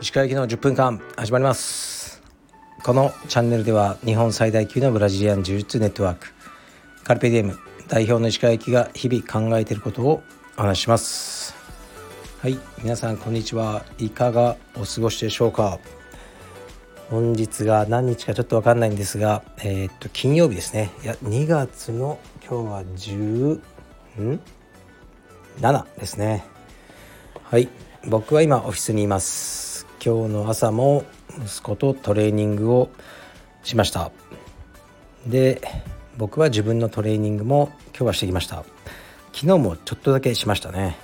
石川行きの10分間始まります。このチャンネルでは日本最大級のブラジリアン柔術ネットワークカルペディエム代表の石川行きが日々考えていることをお話しします。はい皆さんこんにちはいかがお過ごしでしょうか。本日が何日かちょっと分かんないんですがえー、っと金曜日ですね。いや2月の今日はん？7ですね。はい。僕は今オフィスにいます。今日の朝も息子とトレーニングをしました。で僕は自分のトレーニングも今日はしてきました。昨日もちょっとだけしましたね。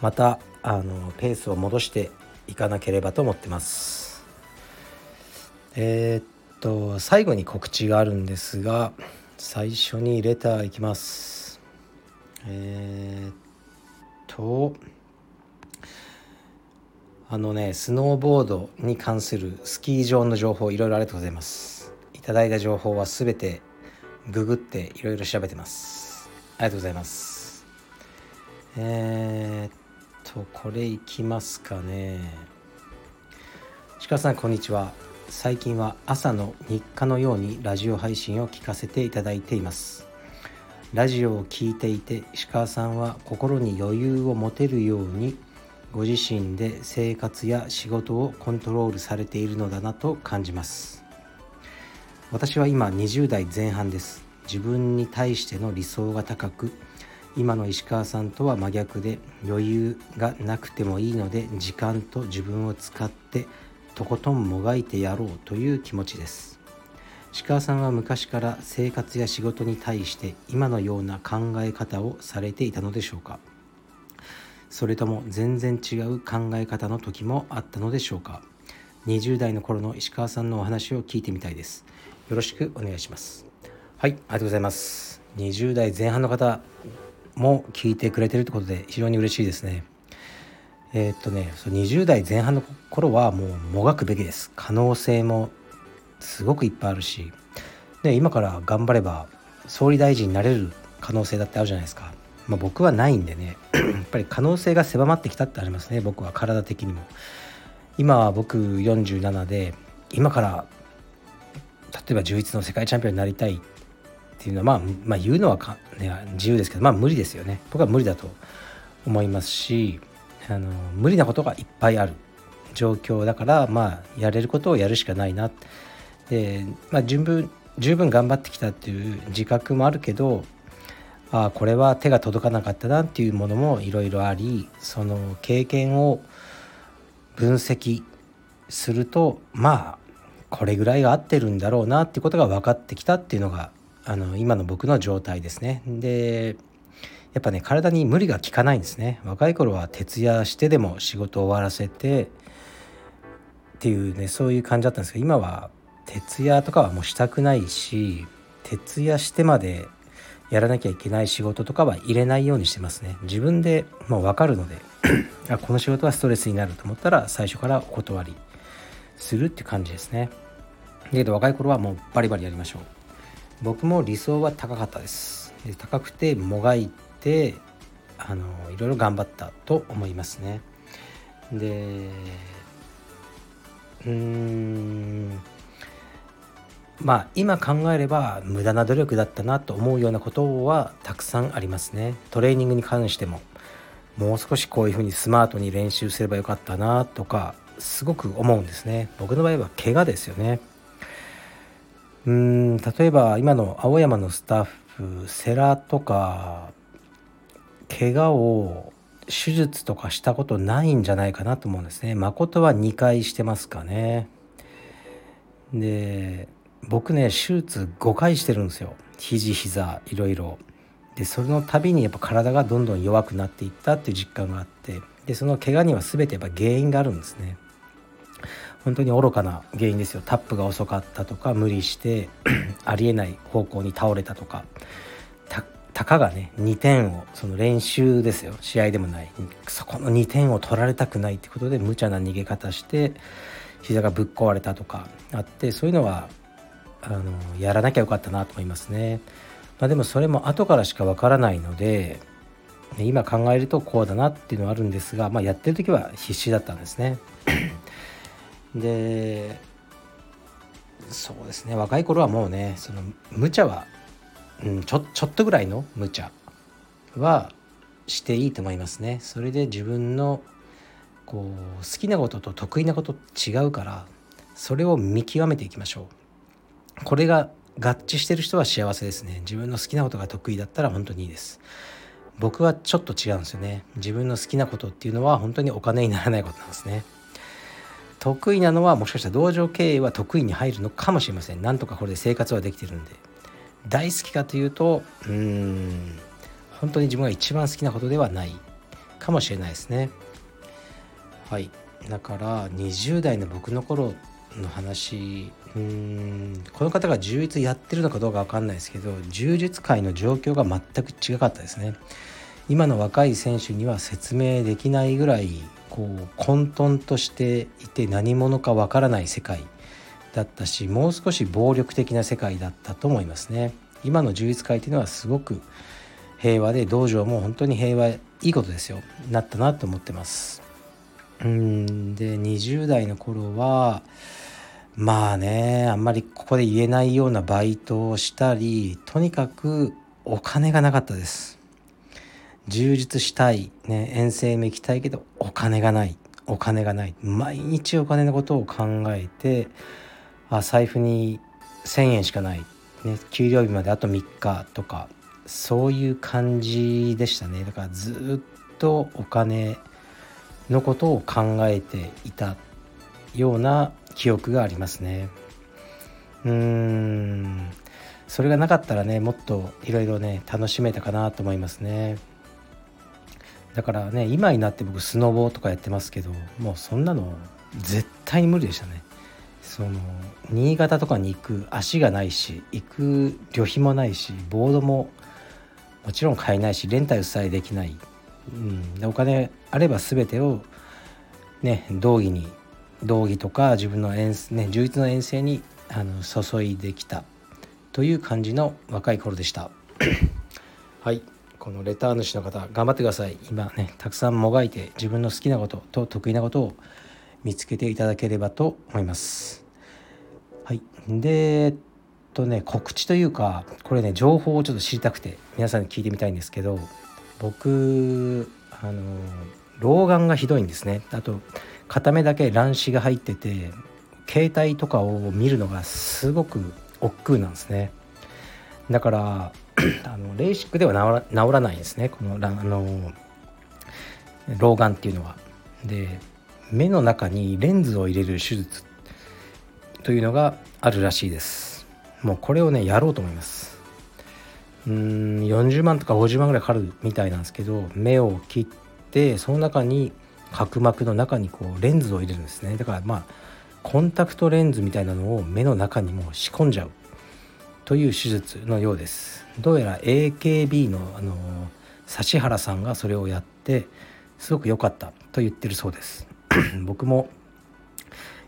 またあのペースを戻していかなければと思ってます。えー、っと最後に告知があるんですが最初にレターいきます。え、っとあのねスノーボードに関するスキー場の情報いろいろありがとうございます。いただいた情報は全てググっていろいろ調べてます。ありがとうございます。えー、っとこれいきますかね。鹿さんこんにちは。最近は朝の日課のようにラジオ配信を聞かせていただいています。ラジオを聴いていて石川さんは心に余裕を持てるようにご自身で生活や仕事をコントロールされているのだなと感じます。私は今20代前半です。自分に対しての理想が高く今の石川さんとは真逆で余裕がなくてもいいので時間と自分を使ってとことんもがいてやろうという気持ちです。石川さんは昔から生活や仕事に対して今のような考え方をされていたのでしょうか？それとも全然違う考え方の時もあったのでしょうか？20代の頃の石川さんのお話を聞いてみたいです。よろしくお願いします。はいありがとうございます。20代前半の方も聞いてくれてるってことで非常に嬉しいですね。えー、っとね20代前半の頃はもうもがくべきです。可能性もすごくいっぱいあるしで今から頑張れば総理大臣になれる可能性だってあるじゃないですか、まあ、僕はないんでね やっぱり可能性が狭まってきたってありますね。僕は体的にも。今は僕47で今から例えば充実の世界チャンピオンになりたいっていうのは、まあ、まあ言うのはか、ね、自由ですけどまあ無理ですよね。僕は無理だと思いますしあの無理なことがいっぱいある状況だからまあやれることをやるしかないな。で、まあ、十分十分頑張ってきたっていう自覚もあるけどあこれは手が届かなかったなっていうものもいろいろありその経験を分析するとまあこれぐらいが合ってるんだろうなっていうことが分かってきたっていうのがあの今の僕の状態ですね。でやっぱね体に無理が効かないんですね。若い頃は徹夜してでも仕事を終わらせてっていうねそういう感じだったんですけど今は徹夜とかはもうしたくないし徹夜してまでやらなきゃいけない仕事とかは入れないようにしてますね。自分でもう分かるので あこの仕事はストレスになると思ったら最初からお断りするって感じですね。だけど若い頃はもうバリバリやりましょう。僕も理想は高かったです。で高くてもがいてあのいろいろ頑張ったと思いますね。でうーんまあ今考えれば無駄な努力だったなと思うようなことはたくさんありますね。トレーニングに関してももう少しこういうふうにスマートに練習すればよかったなとかすごく思うんですね。僕の場合は怪我ですよね。うん例えば今の青山のスタッフ世良とか怪我を手術とかしたことないんじゃないかなと思うんですね。誠は2回してますかね。で僕ね手術5回してるんですよ。肘膝いろいろ。でその度にやっぱ体がどんどん弱くなっていったっていう実感があって。でその怪我には全てやっぱ原因があるんですね。本当に愚かな原因ですよ。タップが遅かったとか無理して ありえない方向に倒れたとか。たかがね2点をその練習ですよ。試合でもない。そこの2点を取られたくないってことで無茶な逃げ方して膝がぶっ壊れたとかあってそういうのはあのやらなきゃよかったなと思いますねまあ、でもそれも後からしかわからないので今考えるとこうだなっていうのはあるんですが、まあ、やってる時は必死だったんですね。でそうですね若い頃はもうねその無茶は、うん、ちょちょっとぐらいの無茶はしていいと思いますね。それで自分のこう好きなことと得意なこと違うからそれを見極めていきましょう。これが合致してる人は幸せですね。自分の好きなことが得意だったら本当にいいです。僕はちょっと違うんですよね。自分の好きなことっていうのは本当にお金にならないことなんですね。得意なのはもしかしたら道場経営は得意に入るのかもしれません。なんとかこれで生活はできてるんで。大好きかというと、うーん、本当に自分が一番好きなことではないかもしれないですね。はい。だから20代の僕の頃の話。うんこの方が充実やってるのかどうか分かんないですけど柔術界の状況が全く違かったですね。今の若い選手には説明できないぐらいこう混沌としていて何者か分からない世界だったしもう少し暴力的な世界だったと思いますね。今の充実界っていうのはすごく平和で道場も本当に平和いいことですよ。なったなと思ってます。うんで20代の頃はまあねあんまりここで言えないようなバイトをしたりとにかくお金がなかったです。充実したいね遠征も行きたいけどお金がないお金がない。毎日お金のことを考えてあ財布に1,000円しかない、ね、給料日まであと3日とかそういう感じでしたね。だからずっとお金のことを考えていたような記憶がありますね。うーん。それがなかったらねもっといろいろね楽しめたかなと思いますね。だからね今になって僕スノボーとかやってますけどもうそんなの絶対に無理でしたね。その新潟とかに行く足がないし行く旅費もないしボードももちろん買えないしレンタルさえできない、うん、でお金あれば全てをね道義に道着とか自分の遠、ね、充実の遠征にあの注いできたという感じの若い頃でした。はい。このレター主の方頑張ってください。今ねたくさんもがいて自分の好きなことと得意なことを見つけていただければと思います。はい。でえっとね告知というかこれね情報をちょっと知りたくて皆さんに聞いてみたいんですけど僕あの老眼がひどいんですね。あと片目だけ乱視が入ってて携帯とかを見るのがすごく億劫なんですね。だから あのレーシックでは治らないんですね。このあの老眼っていうのは。で目の中にレンズを入れる手術というのがあるらしいです。もうこれをねやろうと思います。うん40万とか50万ぐらいかかるみたいなんですけど目を切ってその中に角膜の中にこうレンズを入れるんですね。だからまあコンタクトレンズみたいなのを目の中にも仕込んじゃう。という手術のようです。どうやら AKB のあの指原さんがそれをやってすごく良かった。と言ってるそうです。僕も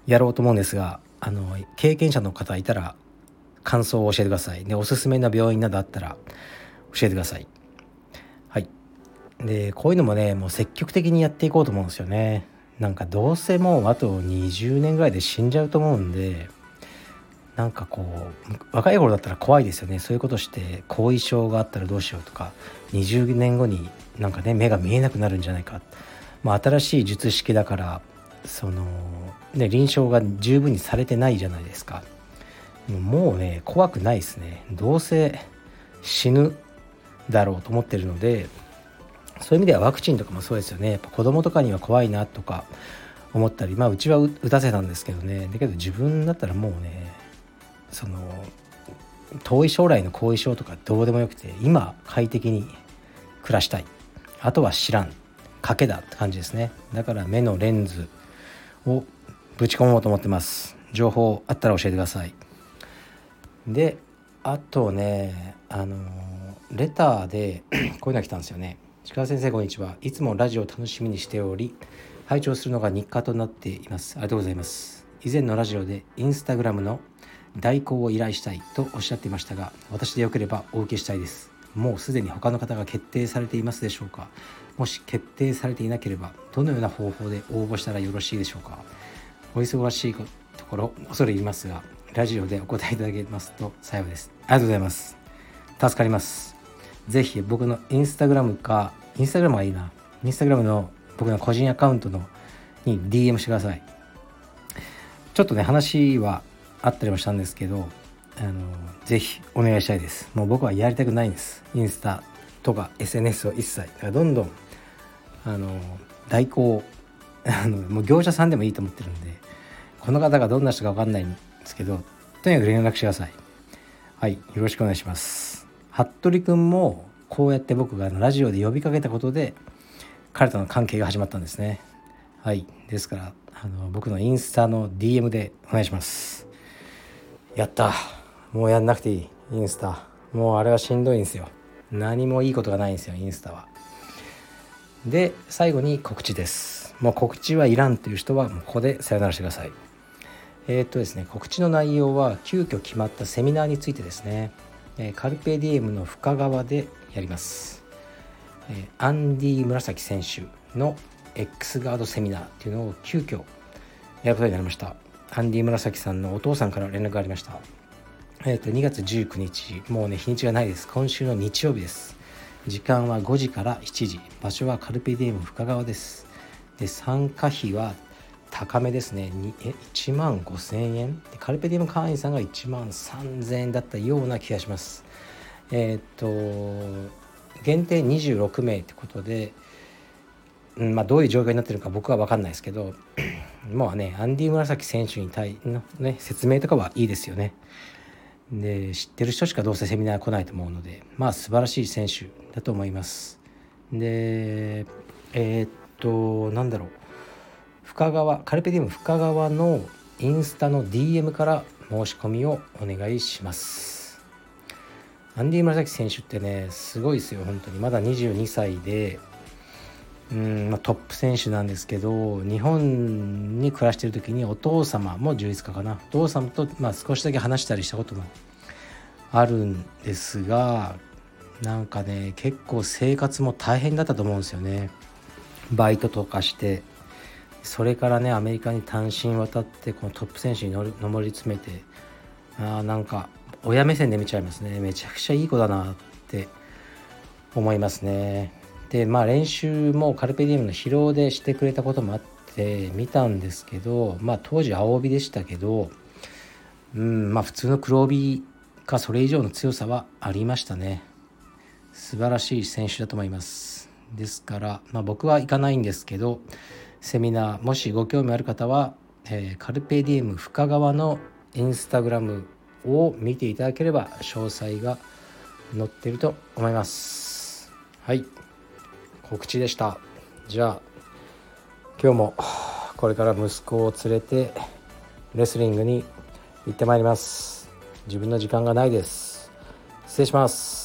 やろうと思うんですがあの経験者の方いたら感想を教えてください。でおすすめの病院などあったら教えてください。でこういうのもねもう積極的にやっていこうと思うんですよね。なんかどうせもうあと20年ぐらいで死んじゃうと思うんでなんかこう若い頃だったら怖いですよね。そういうことして後遺症があったらどうしようとか20年後になんかね目が見えなくなるんじゃないか、まあ、新しい術式だからそのね臨床が十分にされてないじゃないですか。もうね怖くないですね。どうせ死ぬだろうと思ってるのでそういう意味ではワクチンとかもそうですよね。やっぱ子供とかには怖いなとか思ったりまあうちは打たせたんですけどね。だけど自分だったらもうねその遠い将来の後遺症とかどうでもよくて今快適に暮らしたい。あとは知らん。賭けだって感じですね。だから目のレンズをぶち込もうと思ってます。情報あったら教えてください。であとねあのレターでこういうのが来たんですよね。鹿先生こんにちは。いつもラジオを楽しみにしており拝聴するのが日課となっています。ありがとうございます。以前のラジオでインスタグラムの代行を依頼したいとおっしゃっていましたが私でよければお受けしたいです。もうすでに他の方が決定されていますでしょうか？もし決定されていなければどのような方法で応募したらよろしいでしょうか？お忙しいところ恐れ入りますがラジオでお答えいただけますと幸いです。ありがとうございます。助かります。ぜひ僕のインスタグラムかインスタグラムがいいな。インスタグラムの僕の個人アカウントのに DM してください。ちょっとね話はあったりもしたんですけどあのぜひお願いしたいです。もう僕はやりたくないんです。インスタとか SNS を一切。どんどんあの代行あのもう業者さんでもいいと思ってるんでこの方がどんな人か分かんないんですけどとにかく連絡してください。はいよろしくお願いします。服部君もこうやって僕がラジオで呼びかけたことで彼との関係が始まったんですね。はい。ですからあの僕のインスタの DM でお願いします。やった。もうやんなくていい。インスタ。もうあれはしんどいんですよ。何もいいことがないんですよインスタは。で最後に告知です。もう告知はいらんという人はもうここでさよならしてください。えー、っとですね告知の内容は急遽決まったセミナーについてですね、えカルペディエムの深川でやります、えアンディ紫選手の X ガードセミナーっていうのを急遽やることになりました。アンディ紫さんのお父さんから連絡がありました。えっ、と2月19日もうね日にちがないです。今週の日曜日です。時間は5時から7時。場所はカルペディエム深川です。で参加費は高めですねえ1万5000円？カルペディエム会員さんが1万3000円だったような気がしますえっ、と限定26名ってことでうんまあ、どういう状況になってるか僕は分かんないですけど もうねアンディ・紫選手に対の、ね、説明とかはいいですよね。で知ってる人しかどうせセミナー来ないと思うのでまあ素晴らしい選手だと思います。でえー、っとなんだろう深川カルペディウム深川のインスタの DM から申し込みをお願いします。アンディ・紫選手ってねすごいですよ本当に。まだ22歳でうんまあ、トップ選手なんですけど日本に暮らしてる時にお父様も充実家かな。お父様と、まあ、少しだけ話したりしたこともあるんですがなんかね結構生活も大変だったと思うんですよね。バイトとかして。それからねアメリカに単身渡ってこのトップ選手に上り詰めてあなんか親目線で見ちゃいますね。めちゃくちゃいい子だなって思いますね。でまあ練習もカルペディウムの疲労でしてくれたこともあって見たんですけどまあ当時青帯でしたけどうんまあ普通の黒帯かそれ以上の強さはありましたね。素晴らしい選手だと思います。ですから、まあ、僕は行かないんですけどセミナーもしご興味ある方は、えー、カルペディウム深川のインスタグラムを見ていただければ詳細が載っていると思います。はい。告知でした。じゃあ今日もこれから息子を連れてレスリングに行ってまいります。自分の時間がないです。失礼します。